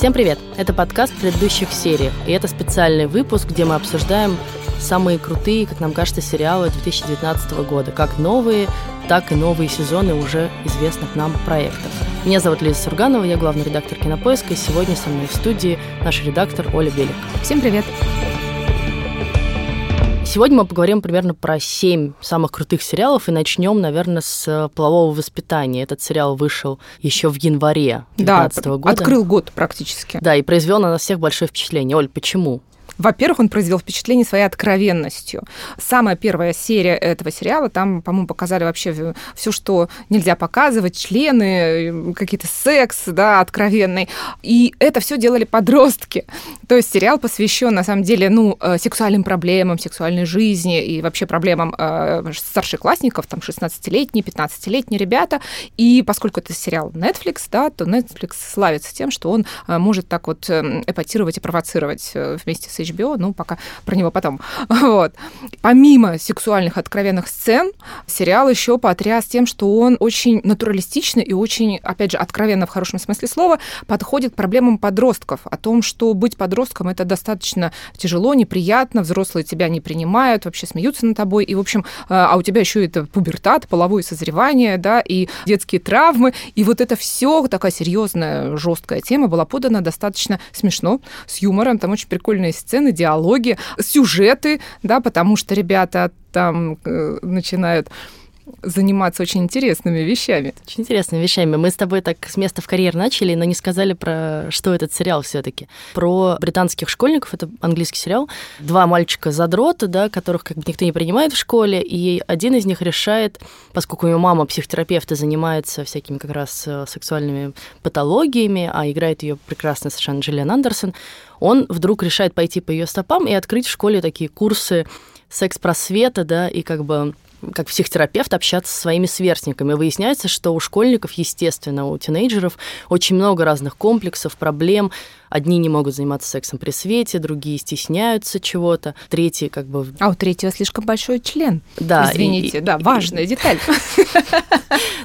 Всем привет! Это подкаст предыдущих сериях, и это специальный выпуск, где мы обсуждаем самые крутые, как нам кажется, сериалы 2019 года, как новые, так и новые сезоны уже известных нам проектов. Меня зовут Лиза Сурганова, я главный редактор Кинопоиска, и сегодня со мной в студии наш редактор Оля Белик. Всем привет! Сегодня мы поговорим примерно про семь самых крутых сериалов и начнем, наверное, с полового воспитания. Этот сериал вышел еще в январе 2019 да, года. Открыл год практически. Да, и произвел на нас всех большое впечатление. Оль, почему? Во-первых, он произвел впечатление своей откровенностью. Самая первая серия этого сериала, там, по-моему, показали вообще все, что нельзя показывать, члены, какие-то секс, да, откровенный. И это все делали подростки. То есть сериал посвящен, на самом деле, ну, э, сексуальным проблемам, сексуальной жизни и вообще проблемам э, старшеклассников, там, 16-летние, 15-летние ребята. И поскольку это сериал Netflix, да, то Netflix славится тем, что он э, может так вот эм, эпатировать и провоцировать вместе с HBO, ну, пока про него потом. Вот. Помимо сексуальных откровенных сцен, сериал еще потряс тем, что он очень натуралистичный и очень, опять же, откровенно в хорошем смысле слова, подходит к проблемам подростков, о том, что быть подростком это достаточно тяжело, неприятно, взрослые тебя не принимают, вообще смеются над тобой, и, в общем, а, а у тебя еще это пубертат, половое созревание, да, и детские травмы, и вот это все такая серьезная, жесткая тема была подана достаточно смешно, с юмором, там очень прикольные сцены, сцены, диалоги, сюжеты, да, потому что ребята там э, начинают заниматься очень интересными вещами. Очень интересными вещами. Мы с тобой так с места в карьер начали, но не сказали про что этот сериал все таки Про британских школьников, это английский сериал. Два мальчика задрота, да, которых как бы никто не принимает в школе, и один из них решает, поскольку его мама психотерапевт и занимается всякими как раз э, сексуальными патологиями, а играет ее прекрасно совершенно Джиллиан Андерсон, он вдруг решает пойти по ее стопам и открыть в школе такие курсы секс-просвета, да, и как бы как психотерапевт общаться со своими сверстниками. Выясняется, что у школьников, естественно, у тинейджеров очень много разных комплексов, проблем, Одни не могут заниматься сексом при свете, другие стесняются чего-то, третьи как бы... А у третьего слишком большой член. Да. Извините, и, да, важная и, деталь.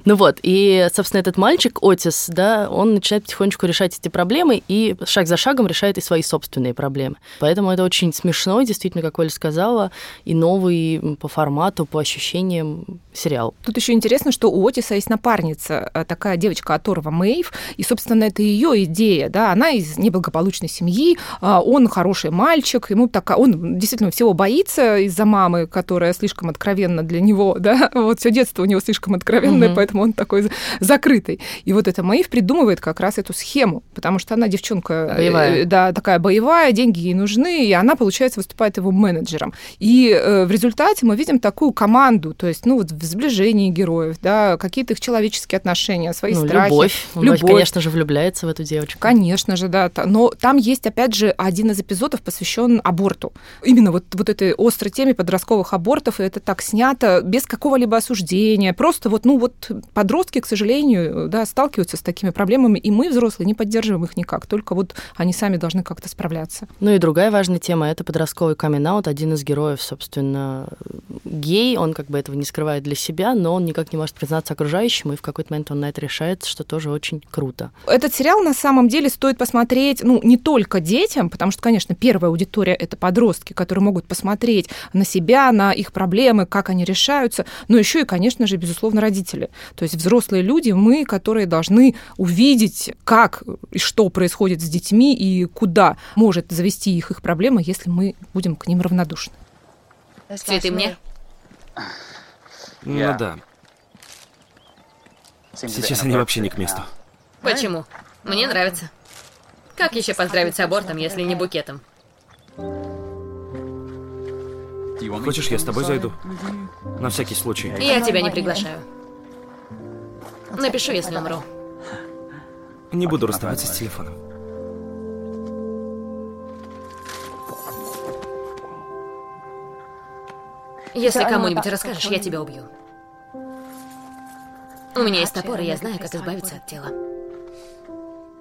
Ну вот, и, собственно, этот мальчик, Отис, да, он начинает потихонечку решать эти проблемы и шаг за шагом решает и свои собственные проблемы. Поэтому это очень смешно, действительно, как Оля сказала, и новый по формату, по ощущениям сериал. Тут еще интересно, что у Отиса есть напарница, э, такая девочка Аторва Мэйв, и, собственно, это ее идея, да, она из не благополучной семьи, а, он хороший мальчик, ему так, он действительно всего боится из-за мамы, которая слишком откровенна для него, да, вот все детство у него слишком откровенное, угу. поэтому он такой закрытый. И вот эта Маив придумывает как раз эту схему, потому что она девчонка, э, боевая. да, такая боевая, деньги ей нужны, и она, получается, выступает его менеджером. И э, в результате мы видим такую команду, то есть, ну, вот в сближении героев, да, какие-то их человеческие отношения, свои ну, страхи. Любовь. любовь. Он, конечно же, влюбляется в эту девочку. Конечно же, да но там есть, опять же, один из эпизодов посвящен аборту. Именно вот, вот этой острой теме подростковых абортов, и это так снято без какого-либо осуждения. Просто вот, ну вот подростки, к сожалению, да, сталкиваются с такими проблемами, и мы, взрослые, не поддерживаем их никак, только вот они сами должны как-то справляться. Ну и другая важная тема — это подростковый камин Один из героев, собственно, гей, он как бы этого не скрывает для себя, но он никак не может признаться окружающим, и в какой-то момент он на это решается, что тоже очень круто. Этот сериал на самом деле стоит посмотреть посмотреть, ну, не только детям, потому что, конечно, первая аудитория — это подростки, которые могут посмотреть на себя, на их проблемы, как они решаются, но еще и, конечно же, безусловно, родители. То есть взрослые люди, мы, которые должны увидеть, как и что происходит с детьми и куда может завести их их проблема, если мы будем к ним равнодушны. Цветы мне? Ну да. Сейчас они вообще не к месту. Почему? Мне нравится. Как еще поздравить с абортом, если не букетом? Хочешь, я с тобой зайду? На всякий случай. Я тебя не приглашаю. Напишу, если умру. Не буду расставаться с телефоном. Если кому-нибудь расскажешь, я тебя убью. У меня есть топор, и я знаю, как избавиться от тела.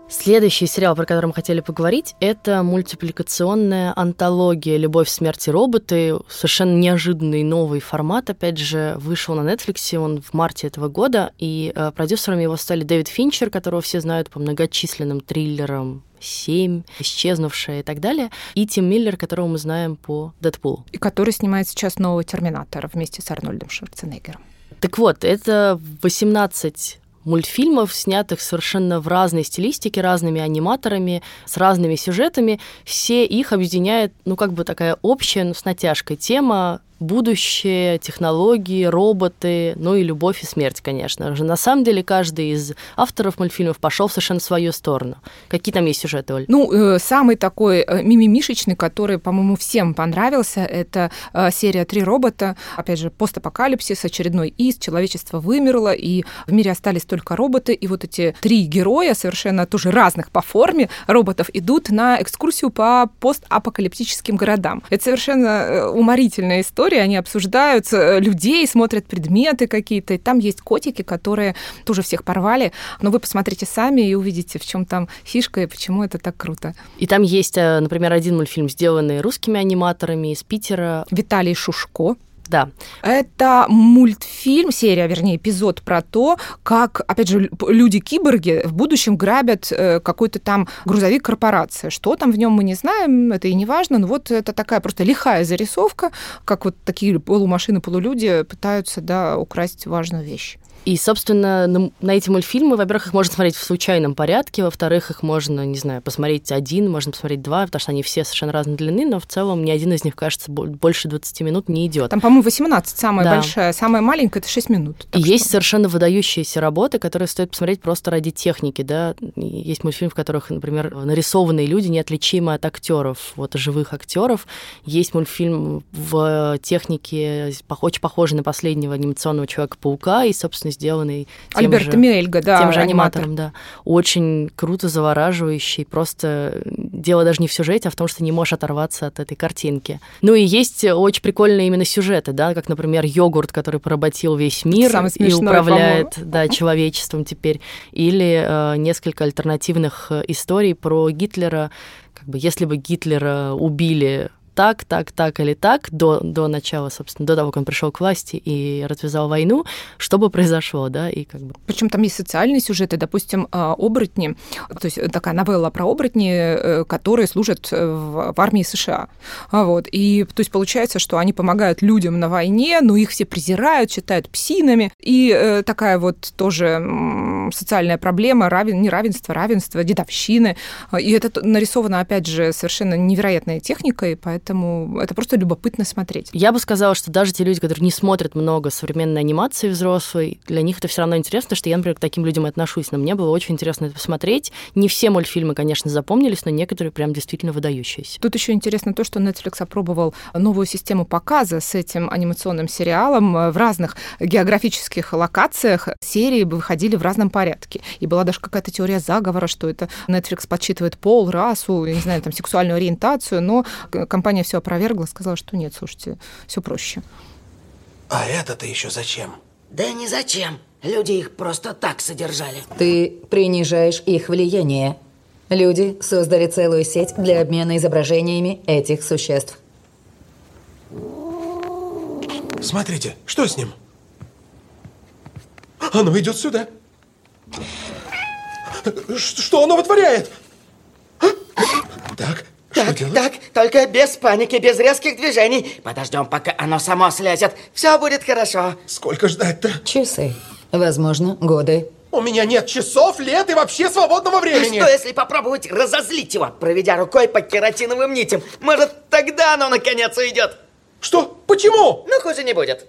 Следующий сериал, про который мы хотели поговорить, это мультипликационная антология «Любовь, смерть и роботы». Совершенно неожиданный новый формат, опять же, вышел на Netflix, он в марте этого года, и э, продюсерами его стали Дэвид Финчер, которого все знают по многочисленным триллерам 7, Исчезнувшая и так далее. И Тим Миллер, которого мы знаем по Дэдпулу. И который снимает сейчас нового Терминатора вместе с Арнольдом Шварценеггером. Так вот, это 18 мультфильмов, снятых совершенно в разной стилистике, разными аниматорами, с разными сюжетами. Все их объединяет, ну, как бы такая общая, ну, с натяжкой тема будущее, технологии, роботы, ну и любовь и смерть, конечно же. На самом деле каждый из авторов мультфильмов пошел в совершенно свою сторону. Какие там есть сюжеты, Оль? Ну, э, самый такой э, мимимишечный, который, по-моему, всем понравился, это э, серия «Три робота». Опять же, постапокалипсис, очередной из, человечество вымерло, и в мире остались только роботы, и вот эти три героя, совершенно тоже разных по форме роботов, идут на экскурсию по постапокалиптическим городам. Это совершенно уморительная история, истории, они обсуждают э, людей, смотрят предметы какие-то. И там есть котики, которые тоже всех порвали. Но вы посмотрите сами и увидите, в чем там фишка и почему это так круто. И там есть, э, например, один мультфильм, сделанный русскими аниматорами из Питера. Виталий Шушко. Да. Это мультфильм, серия, вернее, эпизод про то, как, опять же, люди-киборги в будущем грабят э, какой-то там грузовик корпорации. Что там в нем мы не знаем, это и не важно, но вот это такая просто лихая зарисовка, как вот такие полумашины, полулюди пытаются, да, украсть важную вещь. И, собственно, на, на эти мультфильмы, во-первых, их можно смотреть в случайном порядке, во-вторых, их можно, не знаю, посмотреть один, можно посмотреть два, потому что они все совершенно разной длины, но в целом ни один из них, кажется, больше 20 минут не идет. Там, по-моему, 18 самая да. большая, самая маленькая это 6 минут. И что... есть совершенно выдающиеся работы, которые стоит посмотреть просто ради техники, да. Есть мультфильм, в которых, например, нарисованные люди неотличимы от актеров, вот живых актеров. Есть мультфильм в технике очень похожий на последнего анимационного Человека-паука, и, собственно, сделанный Альберто же, Мельга, да, тем же аниматором, да. Очень круто, завораживающий. Просто дело даже не в сюжете, а в том, что не можешь оторваться от этой картинки. Ну и есть очень прикольные именно сюжеты, да, как, например, йогурт, который поработил весь мир и управляет да, человечеством теперь. Или э, несколько альтернативных э, историй про Гитлера. Как бы если бы Гитлера убили так, так, так или так до, до начала, собственно, до того, как он пришел к власти и развязал войну, что бы произошло, да, и как бы... Причем там есть социальные сюжеты, допустим, а, оборотни, то есть такая новелла про оборотни, э, которые служат в, в армии США, а вот, и то есть получается, что они помогают людям на войне, но их все презирают, считают псинами, и э, такая вот тоже социальная проблема, равен, неравенство, равенство, дедовщины, и это нарисовано, опять же, совершенно невероятной техникой, поэтому поэтому это просто любопытно смотреть. Я бы сказала, что даже те люди, которые не смотрят много современной анимации взрослой, для них это все равно интересно, потому что я, например, к таким людям отношусь, но мне было очень интересно это посмотреть. Не все мультфильмы, конечно, запомнились, но некоторые прям действительно выдающиеся. Тут еще интересно то, что Netflix опробовал новую систему показа с этим анимационным сериалом в разных географических локациях. Серии выходили в разном порядке. И была даже какая-то теория заговора, что это Netflix подсчитывает пол, расу, не знаю, там, сексуальную ориентацию, но компания компания все опровергла, сказала, что нет, слушайте, все проще. А это-то еще зачем? Да не зачем. Люди их просто так содержали. Ты принижаешь их влияние. Люди создали целую сеть для обмена изображениями этих существ. Смотрите, что с ним? Оно идет сюда. Что оно вытворяет? Так, так, так, только без паники, без резких движений. Подождем, пока оно само слезет. Все будет хорошо. Сколько ждать-то? Часы. Возможно, годы. У меня нет часов, лет и вообще свободного времени. Что, если попробовать разозлить его, проведя рукой по кератиновым нитям? Может, тогда оно наконец уйдет? Что? Почему? Ну, хуже не будет.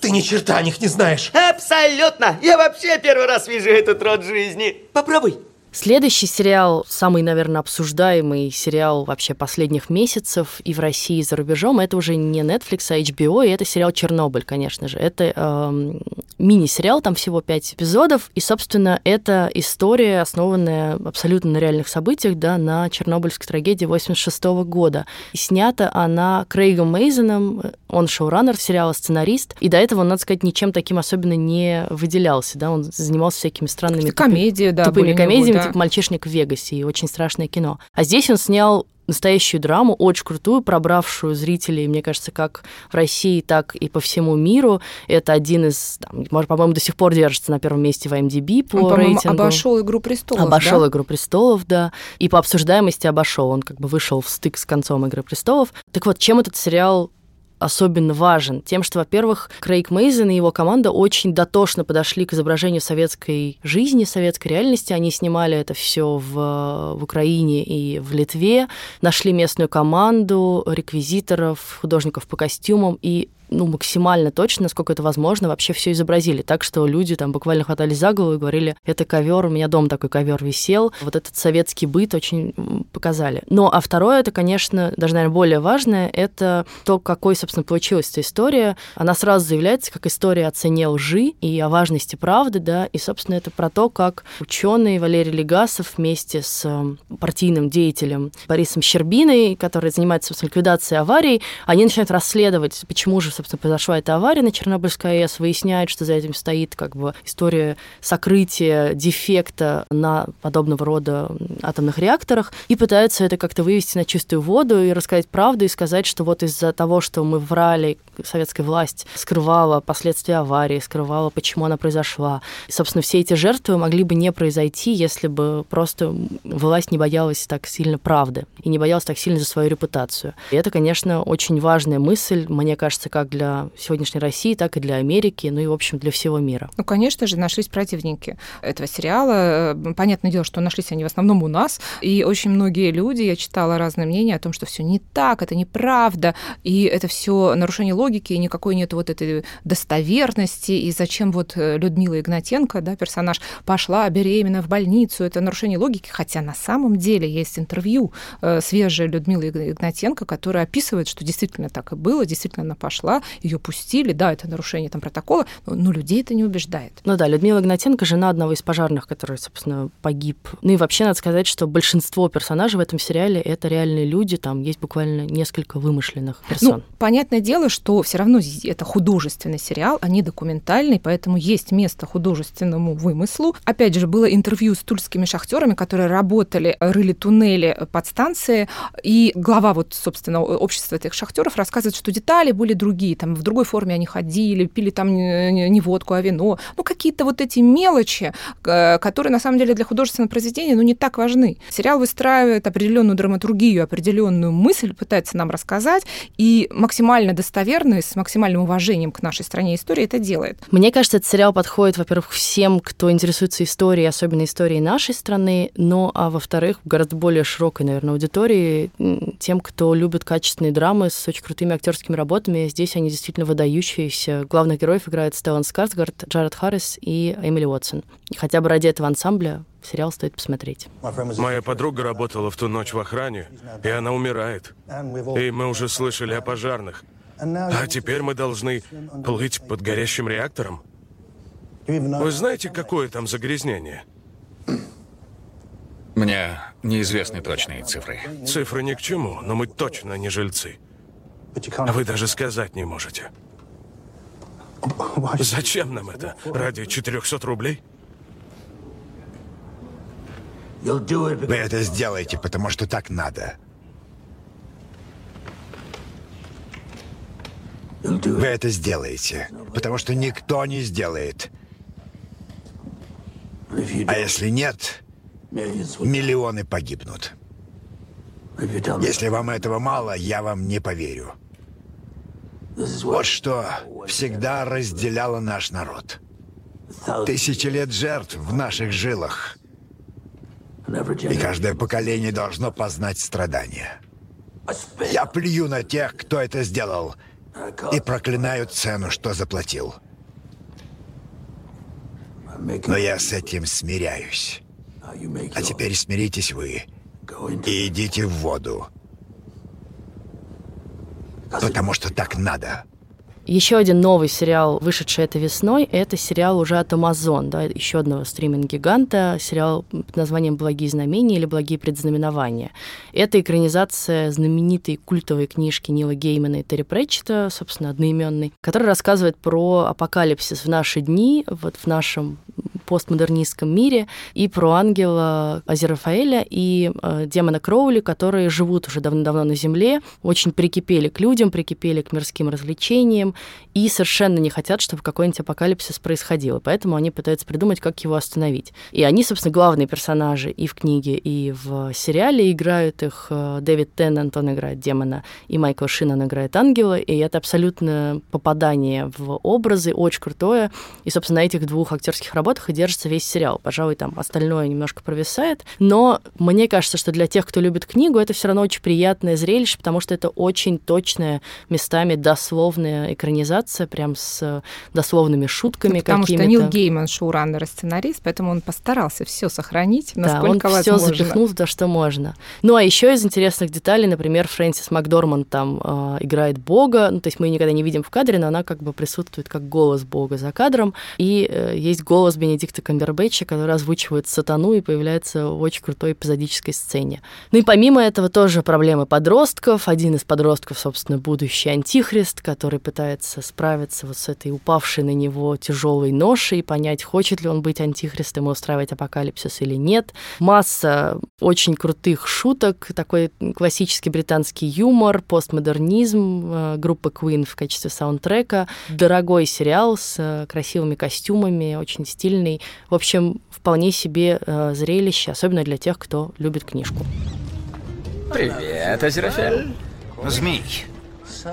Ты ни черта о них не знаешь. Абсолютно. Я вообще первый раз вижу этот род жизни. Попробуй. Следующий сериал, самый, наверное, обсуждаемый сериал вообще последних месяцев и в России, и за рубежом, это уже не Netflix, а HBO, и это сериал «Чернобыль», конечно же. Это э, мини-сериал, там всего пять эпизодов, и, собственно, это история, основанная абсолютно на реальных событиях, да, на чернобыльской трагедии 86 -го года. И снята она Крейгом Мейзоном, он шоураннер сериала, сценарист, и до этого, надо сказать, ничем таким особенно не выделялся, да, он занимался всякими странными... Комедии, да, тупыми комедиями, да. Типа «Мальчишник в Вегасе» и «Очень страшное кино». А здесь он снял настоящую драму, очень крутую, пробравшую зрителей, мне кажется, как в России, так и по всему миру. Это один из, там, может, по-моему, до сих пор держится на первом месте в IMDb по Он, рейтингу. обошел «Игру престолов», Обошел да? «Игру престолов», да. И по обсуждаемости обошел. Он как бы вышел в стык с концом «Игры престолов». Так вот, чем этот сериал особенно важен тем, что, во-первых, Крейг Мейзен и его команда очень дотошно подошли к изображению советской жизни, советской реальности. Они снимали это все в, в Украине и в Литве, нашли местную команду, реквизиторов, художников по костюмам и ну, максимально точно, насколько это возможно, вообще все изобразили. Так что люди там буквально хватались за голову и говорили, это ковер, у меня дома такой ковер висел. Вот этот советский быт очень показали. Ну, а второе, это, конечно, даже, наверное, более важное, это то, какой, собственно, получилась эта история. Она сразу заявляется как история о цене лжи и о важности правды, да, и, собственно, это про то, как ученый Валерий Легасов вместе с партийным деятелем Борисом Щербиной, который занимается, собственно, ликвидацией аварий, они начинают расследовать, почему же собственно, произошла эта авария на Чернобыльской АЭС, выясняют, что за этим стоит как бы история сокрытия дефекта на подобного рода атомных реакторах, и пытаются это как-то вывести на чистую воду и рассказать правду, и сказать, что вот из-за того, что мы врали, советская власть скрывала последствия аварии, скрывала, почему она произошла. И, собственно, все эти жертвы могли бы не произойти, если бы просто власть не боялась так сильно правды и не боялась так сильно за свою репутацию. И это, конечно, очень важная мысль, мне кажется, как для сегодняшней России, так и для Америки, ну и, в общем, для всего мира. Ну, конечно же, нашлись противники этого сериала. Понятное дело, что нашлись они в основном у нас, и очень многие люди, я читала разные мнения о том, что все не так, это неправда, и это все нарушение логики, и никакой нет вот этой достоверности, и зачем вот Людмила Игнатенко, да, персонаж, пошла беременна в больницу, это нарушение логики, хотя на самом деле есть интервью э, свежее Людмилы Игнатенко, которая описывает, что действительно так и было, действительно она пошла, ее пустили, да, это нарушение там протокола, но, но людей это не убеждает. Ну да, Людмила Игнатенко, жена одного из пожарных, который, собственно, погиб. Ну и вообще надо сказать, что большинство персонажей в этом сериале это реальные люди, там есть буквально несколько вымышленных персон. Ну, понятное дело, что все равно это художественный сериал, а не документальный, поэтому есть место художественному вымыслу. Опять же, было интервью с тульскими шахтерами, которые работали, рыли туннели под станции, и глава вот, собственно, общества этих шахтеров рассказывает, что детали были другие, там в другой форме они ходили, пили там не водку, а вино. Ну, какие-то вот эти мелочи, э, которые на самом деле для художественного произведения ну, не так важны. Сериал выстраивает определенную драматургию, определенную мысль, пытается нам рассказать, и максимально достоверно, с максимальным уважением к нашей стране истории это делает. Мне кажется, этот сериал подходит, во-первых, всем, кто интересуется историей, особенно историей нашей страны, но, а во-вторых, гораздо более широкой, наверное, аудитории, тем, кто любит качественные драмы с очень крутыми актерскими работами. Здесь они действительно выдающиеся. Главных героев играют Стеллан Скарсгард, Джаред Харрис и Эмили Уотсон. И хотя бы ради этого ансамбля сериал стоит посмотреть. Моя подруга работала в ту ночь в охране, и она умирает. И мы уже слышали о пожарных. А теперь мы должны плыть под горящим реактором? Вы знаете, какое там загрязнение? Мне неизвестны точные цифры. Цифры ни к чему, но мы точно не жильцы. Вы даже сказать не можете. Зачем нам это? Ради 400 рублей? Вы это сделаете, потому что так надо. Вы это сделаете, потому что никто не сделает. А если нет, миллионы погибнут. Если вам этого мало, я вам не поверю. Вот что всегда разделяло наш народ. Тысячи лет жертв в наших жилах. И каждое поколение должно познать страдания. Я плюю на тех, кто это сделал, и проклинаю цену, что заплатил. Но я с этим смиряюсь. А теперь смиритесь вы и идите в воду. Потому что так надо. Еще один новый сериал, вышедший этой весной, это сериал уже от Amazon, да, еще одного стриминг-гиганта, сериал под названием «Благие знамения» или «Благие предзнаменования». Это экранизация знаменитой культовой книжки Нила Геймана и Терри Претчета, собственно, одноименной, которая рассказывает про апокалипсис в наши дни, вот в нашем постмодернистском мире, и про ангела Азерафаэля и э, демона Кроули, которые живут уже давно-давно на Земле, очень прикипели к людям, прикипели к мирским развлечениям и совершенно не хотят, чтобы какой-нибудь апокалипсис происходил. Поэтому они пытаются придумать, как его остановить. И они, собственно, главные персонажи и в книге, и в сериале. Играют их э, Дэвид Теннант, он играет демона, и Майкл Шинан играет ангела. И это абсолютно попадание в образы, очень крутое. И, собственно, на этих двух актерских работах и держится весь сериал. Пожалуй, там остальное немножко провисает. Но мне кажется, что для тех, кто любит книгу, это все равно очень приятное зрелище, потому что это очень точная, местами дословная экранизация, прям с дословными шутками ну, потому какими-то. Потому что Нил Гейман шоураннер и сценарист, поэтому он постарался все сохранить, насколько да, он все запихнул туда, что можно. Ну, а еще из интересных деталей, например, Фрэнсис Макдорманд там э, играет Бога, ну, то есть мы ее никогда не видим в кадре, но она как бы присутствует как голос Бога за кадром, и э, есть голос Бенедикта Камбербэтча, который озвучивает сатану и появляется в очень крутой эпизодической сцене. Ну и помимо этого тоже проблемы подростков. Один из подростков, собственно, будущий антихрист, который пытается справиться вот с этой упавшей на него тяжелой ношей, понять, хочет ли он быть антихристом и устраивать апокалипсис или нет. Масса очень крутых шуток, такой классический британский юмор, постмодернизм, э, группа Queen в качестве саундтрека, дорогой сериал с э, красивыми костюмами, очень стильный. В общем, вполне себе э, зрелище, особенно для тех, кто любит книжку. Привет, Азерафель. Змей.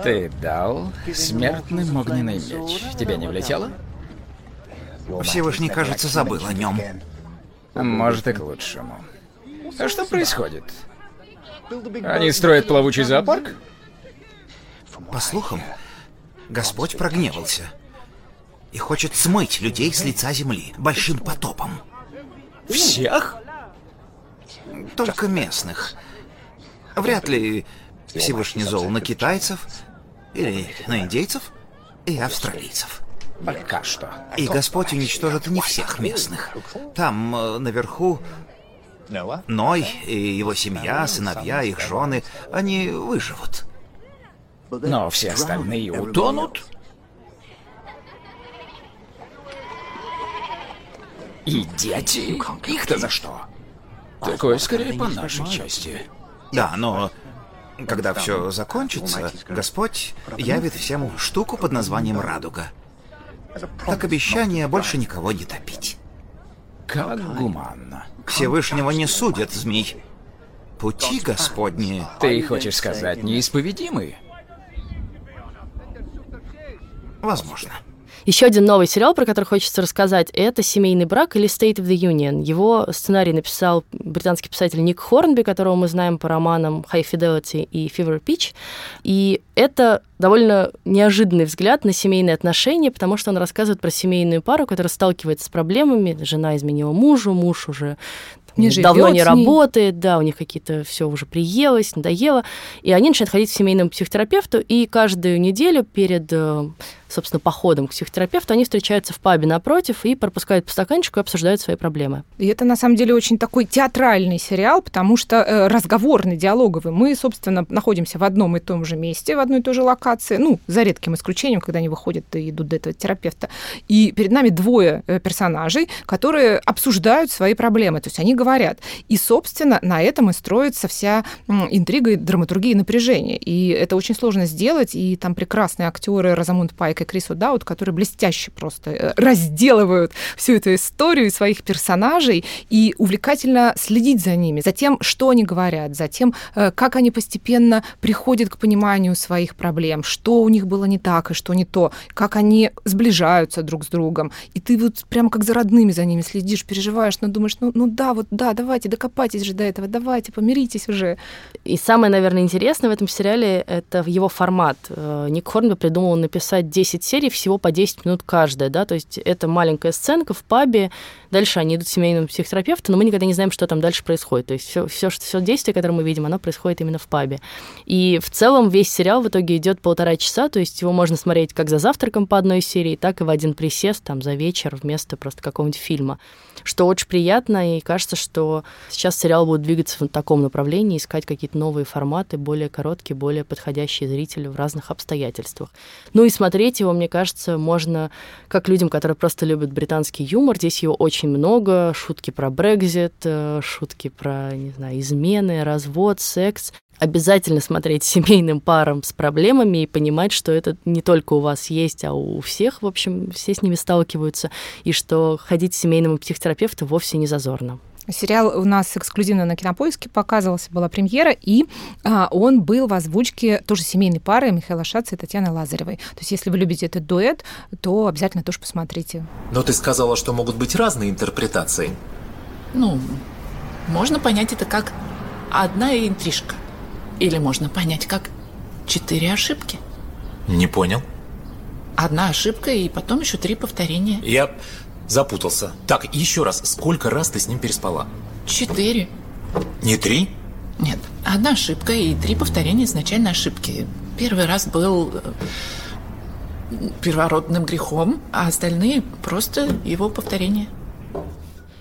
Ты дал смертным огненный меч. Тебе не влетело? Всевышний, кажется, забыл о нем. Может, и к лучшему. А что происходит? Они строят плавучий зоопарк? По слухам, Господь прогневался и хочет смыть людей с лица земли большим потопом. Всех? Только местных. Вряд ли Всевышний зол на китайцев или на индейцев и австралийцев. Пока что. И Господь уничтожит не всех местных. Там, э, наверху, Ной и его семья, сыновья, их жены, они выживут. Но все остальные утонут? И дети? Их-то за что? Такое скорее по нашей части. Да, но когда все закончится, Господь явит всем штуку под названием «Радуга». Как обещание больше никого не топить. Как гуманно. Всевышнего не судят, змей. Пути Господни... Ты хочешь сказать, неисповедимые? Возможно. Еще один новый сериал, про который хочется рассказать, это «Семейный брак» или «State of the Union». Его сценарий написал британский писатель Ник Хорнби, которого мы знаем по романам «High Fidelity» и «Fever Pitch». И это довольно неожиданный взгляд на семейные отношения, потому что он рассказывает про семейную пару, которая сталкивается с проблемами. Жена изменила мужу, муж уже не давно не работает, да, у них какие-то все уже приелось, надоело, и они начинают ходить к семейному психотерапевту, и каждую неделю перед э, собственно, походом к психотерапевту, они встречаются в пабе напротив и пропускают по стаканчику и обсуждают свои проблемы. И это, на самом деле, очень такой театральный сериал, потому что э, разговорный, диалоговый. Мы, собственно, находимся в одном и том же месте, в одной и той же локации, ну, за редким исключением, когда они выходят и идут до этого терапевта. И перед нами двое э, персонажей, которые обсуждают свои проблемы, то есть они говорят. И, собственно, на этом и строится вся интрига драматургия и напряжение. И это очень сложно сделать, и там прекрасные актеры Розамунд Пайк и Крису Даут, которые блестяще просто э, разделывают всю эту историю своих персонажей и увлекательно следить за ними, за тем, что они говорят, за тем, э, как они постепенно приходят к пониманию своих проблем, что у них было не так и что не то, как они сближаются друг с другом. И ты вот прямо как за родными за ними следишь, переживаешь, но думаешь, ну, ну да, вот да, давайте, докопайтесь же до этого, давайте, помиритесь уже. И самое, наверное, интересное в этом сериале — это его формат. Э, Ник Хорнби придумал написать 10 10 серий, всего по 10 минут каждая, да, то есть это маленькая сценка в пабе, дальше они идут к семейному психотерапевту, но мы никогда не знаем, что там дальше происходит. То есть все, все, все действие, которое мы видим, оно происходит именно в пабе. И в целом весь сериал в итоге идет полтора часа, то есть его можно смотреть как за завтраком по одной серии, так и в один присест, там, за вечер вместо просто какого-нибудь фильма что очень приятно, и кажется, что сейчас сериал будет двигаться в таком направлении, искать какие-то новые форматы, более короткие, более подходящие зрителю в разных обстоятельствах. Ну и смотреть его, мне кажется, можно как людям, которые просто любят британский юмор, здесь его очень много. Шутки про Брекзит, э, шутки про, не знаю, измены, развод, секс. Обязательно смотреть семейным парам с проблемами и понимать, что это не только у вас есть, а у всех, в общем, все с ними сталкиваются, и что ходить к семейному психотерапевту вовсе не зазорно. Сериал у нас эксклюзивно на Кинопоиске показывался, была премьера, и а, он был в озвучке тоже семейной пары Михаила Шаца и Татьяны Лазаревой. То есть, если вы любите этот дуэт, то обязательно тоже посмотрите. Но ты сказала, что могут быть разные интерпретации. Ну, можно понять это как одна интрижка. Или можно понять как четыре ошибки. Не понял. Одна ошибка и потом еще три повторения. Я запутался. Так, еще раз, сколько раз ты с ним переспала? Четыре. Не три? Нет, одна ошибка и три повторения изначальной ошибки. Первый раз был э, первородным грехом, а остальные просто его повторения.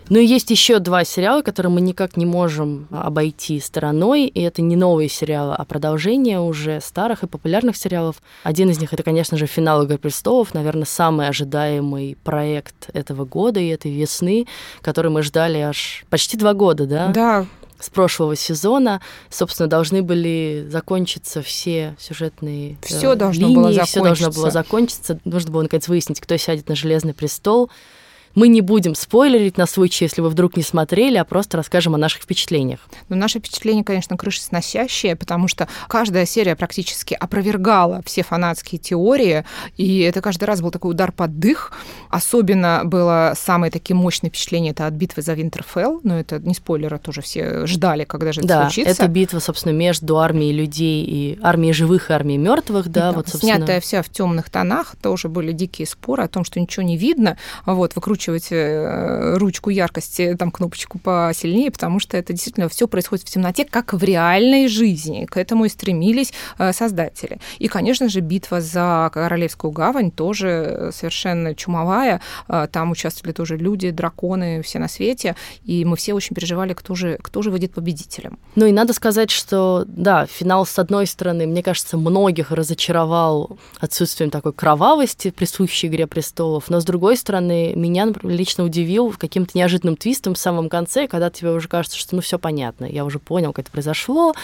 Ну и есть еще два сериала, которые мы никак не можем обойти стороной. И это не новые сериалы, а продолжение уже старых и популярных сериалов. Один из них это, конечно же, финал Игры престолов, наверное, самый ожидаемый проект этого года и этой весны, который мы ждали аж почти два года, да? Да, с прошлого сезона, собственно, должны были закончиться все сюжетные все э, должно линии, было все должно было закончиться. Нужно было наконец выяснить, кто сядет на железный престол. Мы не будем спойлерить на случай, если вы вдруг не смотрели, а просто расскажем о наших впечатлениях. Но наше впечатление, конечно, крышесносящее, потому что каждая серия практически опровергала все фанатские теории, и это каждый раз был такой удар под дых. Особенно было самое такие мощное впечатление это от битвы за Винтерфелл, но это не спойлер, а тоже все ждали, когда же это да, случится. это битва, собственно, между армией людей и армией живых и армией мертвых, да, Да, вот, собственно. снятая вся в темных тонах, тоже были дикие споры о том, что ничего не видно. Вот, выкручивать э, ручку яркости, там кнопочку посильнее, потому что это действительно все происходит в темноте, как в реальной жизни. К этому и стремились э, создатели. И, конечно же, битва за Королевскую гавань тоже совершенно чумовая. Э, Там участвовали тоже люди, драконы, все на свете. И мы все очень переживали, кто же, кто же выйдет победителем. Ну и надо сказать, что, да, финал, с одной стороны, мне кажется, многих разочаровал отсутствием такой кровавости, присущей «Игре престолов», но, с другой стороны, меня например, лично удивил каким-то неожиданным твистом в самом конце, когда тебе уже кажется, что ну все понятно, я уже понял, как это произошло,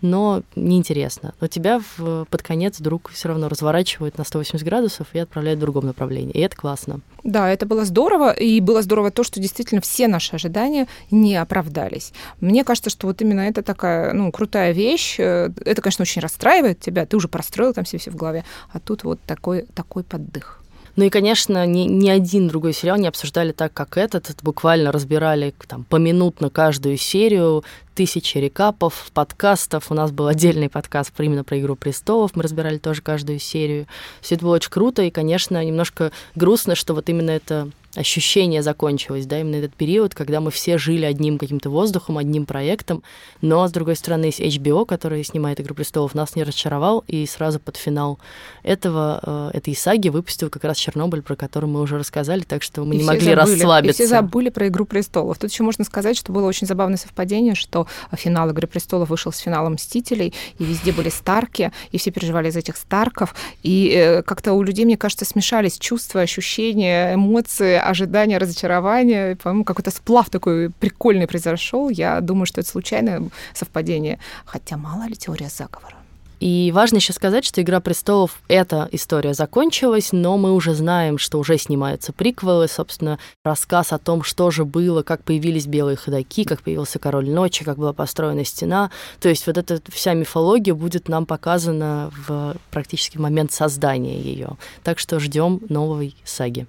но неинтересно. Но тебя в, под конец вдруг все равно разворачивают на 180 градусов и отправляют в другом направлении, и это классно. Да, это было здорово, и было здорово то, что действительно все наши ожидания не оправдались. Мне кажется, что вот именно это такая, ну, крутая вещь. Э, Это, конечно, очень расстраивает тебя, ты уже простроил там себе все в голове, а тут вот такой, такой поддых. Ну и, конечно, ни, ни один другой сериал не обсуждали так, как этот. Это буквально разбирали там, поминутно каждую серию, тысячи рекапов, подкастов. У нас был отдельный подкаст именно про «Игру престолов». Мы разбирали тоже каждую серию. Все это было очень круто, и, конечно, немножко грустно, что вот именно это ощущение закончилось, да, именно этот период, когда мы все жили одним каким-то воздухом, одним проектом, но, с другой стороны, есть HBO, который снимает «Игру престолов», нас не разочаровал, и сразу под финал этого, э, этой саги выпустил как раз «Чернобыль», про который мы уже рассказали, так что мы И не могли забыли, расслабиться. И все забыли про «Игру престолов». Тут еще можно сказать, что было очень забавное совпадение, что финал «Игры престолов» вышел с финалом «Мстителей», и везде были Старки, и все переживали из этих Старков, и э, как-то у людей, мне кажется, смешались чувства, ощущения, эмоции, ожидания, разочарования. По-моему, какой-то сплав такой прикольный произошел. Я думаю, что это случайное совпадение. Хотя мало ли теория заговора. И важно еще сказать, что «Игра престолов» — эта история закончилась, но мы уже знаем, что уже снимаются приквелы, собственно, рассказ о том, что же было, как появились белые ходаки, как появился Король Ночи, как была построена стена. То есть вот эта вся мифология будет нам показана в практически момент создания ее. Так что ждем новой саги.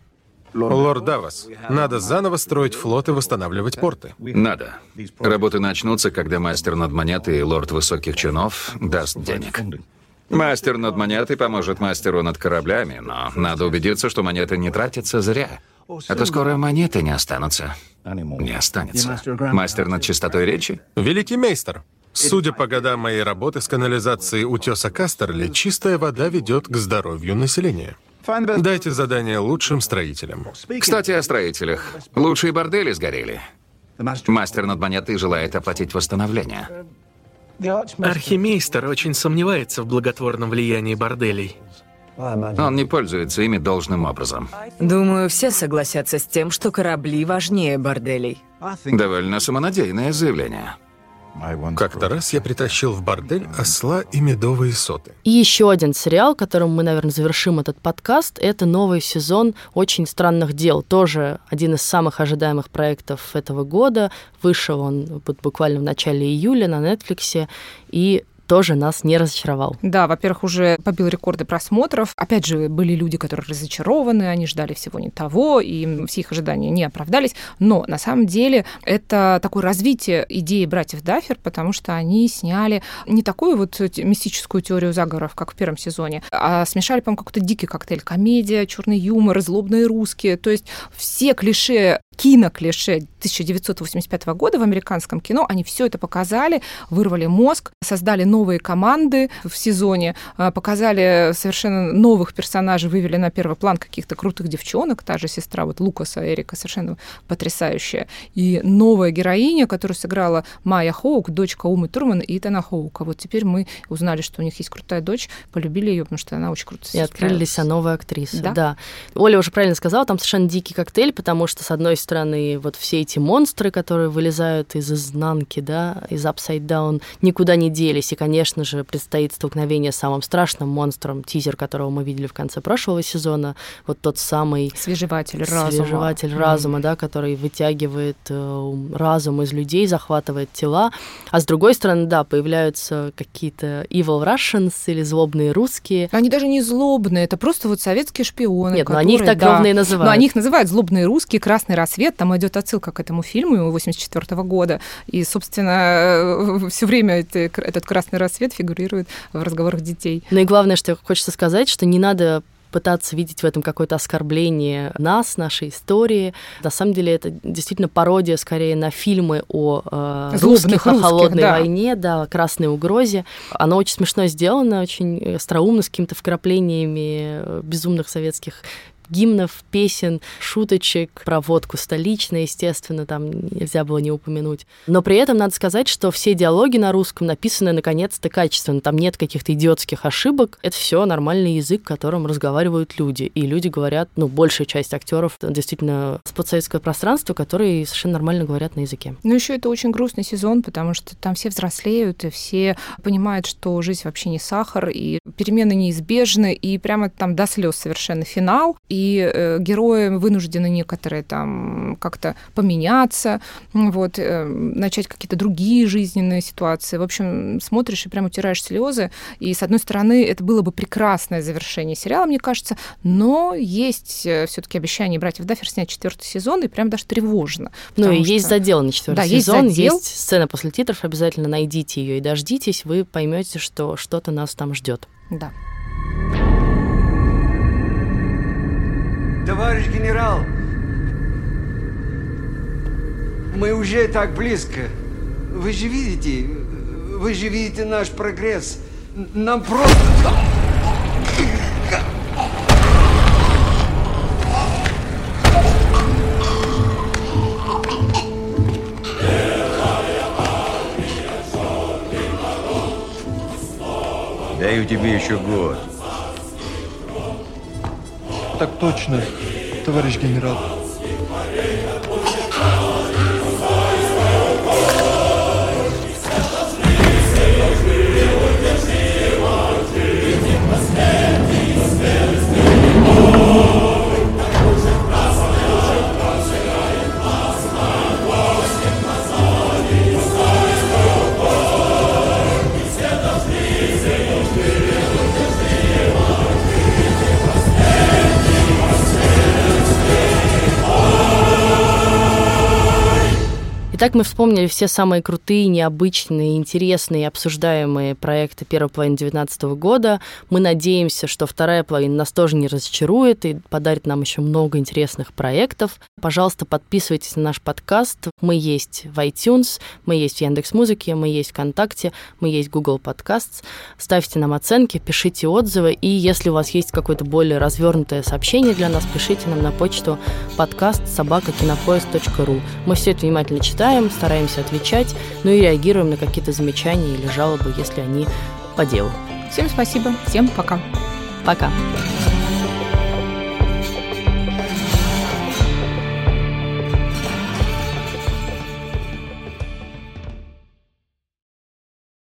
Лорд Давас, надо заново строить флот и восстанавливать порты. Надо. Работы начнутся, когда мастер над монетой и лорд высоких чинов даст денег. Мастер над монетой поможет мастеру над кораблями, но надо убедиться, что монеты не тратятся зря. А то скоро монеты не останутся. Не останется. Мастер над чистотой речи? Великий мейстер, судя по годам моей работы с канализацией утеса Кастерли, чистая вода ведет к здоровью населения. Дайте задание лучшим строителям. Кстати, о строителях. Лучшие бордели сгорели. Мастер над монетой желает оплатить восстановление. Архимейстер очень сомневается в благотворном влиянии борделей. Он не пользуется ими должным образом. Думаю, все согласятся с тем, что корабли важнее борделей. Довольно самонадеянное заявление. Как-то раз я притащил в бордель осла и медовые соты. И еще один сериал, которым мы, наверное, завершим этот подкаст, это новый сезон «Очень странных дел». Тоже один из самых ожидаемых проектов этого года. Вышел он вот буквально в начале июля на Netflix. И тоже нас не разочаровал. Да, во-первых, уже побил рекорды просмотров. Опять же, были люди, которые разочарованы, они ждали всего не того, и все их ожидания не оправдались. Но на самом деле это такое развитие идеи братьев Даффер, потому что они сняли не такую вот мистическую теорию заговоров, как в первом сезоне, а смешали, по-моему, какой-то дикий коктейль. Комедия, черный юмор, злобные русские. То есть все клише киноклише 1985 года в американском кино, они все это показали, вырвали мозг, создали новые команды в сезоне, а, показали совершенно новых персонажей, вывели на первый план каких-то крутых девчонок, та же сестра вот Лукаса Эрика, совершенно потрясающая, и новая героиня, которую сыграла Майя Хоук, дочка Умы Турман и Итана Хоука. Вот теперь мы узнали, что у них есть крутая дочь, полюбили ее, потому что она очень круто И открыли для себя новую актрису. Да? да. Оля уже правильно сказала, там совершенно дикий коктейль, потому что, с одной стороны, вот все эти монстры, которые вылезают из изнанки, да, из Upside Down, никуда не делись. И, конечно же, предстоит столкновение с самым страшным монстром, тизер которого мы видели в конце прошлого сезона, вот тот самый... Свежеватель разума. Свежеватель разума, да, который вытягивает э, разум из людей, захватывает тела. А с другой стороны, да, появляются какие-то evil Russians или злобные русские. Они даже не злобные, это просто вот советские шпионы. Нет, которые, но они их так да, ровно и называют. Но они их называют злобные русские, красный рассвет, там идет отсылка к этому фильму 84 года. И, собственно, все время это, этот красный рассвет фигурирует в разговорах детей. Ну и главное, что хочется сказать, что не надо пытаться видеть в этом какое-то оскорбление нас, нашей истории. На самом деле это действительно пародия скорее на фильмы о э, русских, о холодной да. войне, да, о красной угрозе. Оно очень смешно сделано, очень остроумно, с какими-то вкраплениями безумных советских гимнов, песен, шуточек, про водку столичную, естественно, там нельзя было не упомянуть. Но при этом надо сказать, что все диалоги на русском написаны наконец-то качественно. Там нет каких-то идиотских ошибок. Это все нормальный язык, которым разговаривают люди. И люди говорят, ну, большая часть актеров действительно с подсоветского пространства, которые совершенно нормально говорят на языке. Ну, еще это очень грустный сезон, потому что там все взрослеют, и все понимают, что жизнь вообще не сахар, и перемены неизбежны, и прямо там до слез совершенно финал. И и э, герои вынуждены некоторые там как-то поменяться, вот, э, начать какие-то другие жизненные ситуации. В общем, смотришь и прям утираешь слезы. И, с одной стороны, это было бы прекрасное завершение сериала, мне кажется, но есть э, все-таки обещание братьев Даффер снять четвертый сезон, и прям даже тревожно. Ну, и что... есть задел на четвертый да, сезон, есть, задел. есть сцена после титров, обязательно найдите ее и дождитесь, вы поймете, что что-то нас там ждет. Да. Товарищ генерал, мы уже так близко. Вы же видите, вы же видите наш прогресс. Нам просто... Даю тебе еще год. Так точно, товарищ генерал. Итак, мы вспомнили все самые крутые, необычные, интересные, обсуждаемые проекты первой половины 2019 года. Мы надеемся, что вторая половина нас тоже не разочарует и подарит нам еще много интересных проектов. Пожалуйста, подписывайтесь на наш подкаст. Мы есть в iTunes, мы есть в Яндекс.Музыке, мы есть ВКонтакте, мы есть Google Podcasts. Ставьте нам оценки, пишите отзывы, и если у вас есть какое-то более развернутое сообщение для нас, пишите нам на почту подкаст собакакинопоезд.ру. Мы все это внимательно читаем, читаем, стараемся отвечать, ну и реагируем на какие-то замечания или жалобы, если они по делу. Всем спасибо, всем пока. Пока.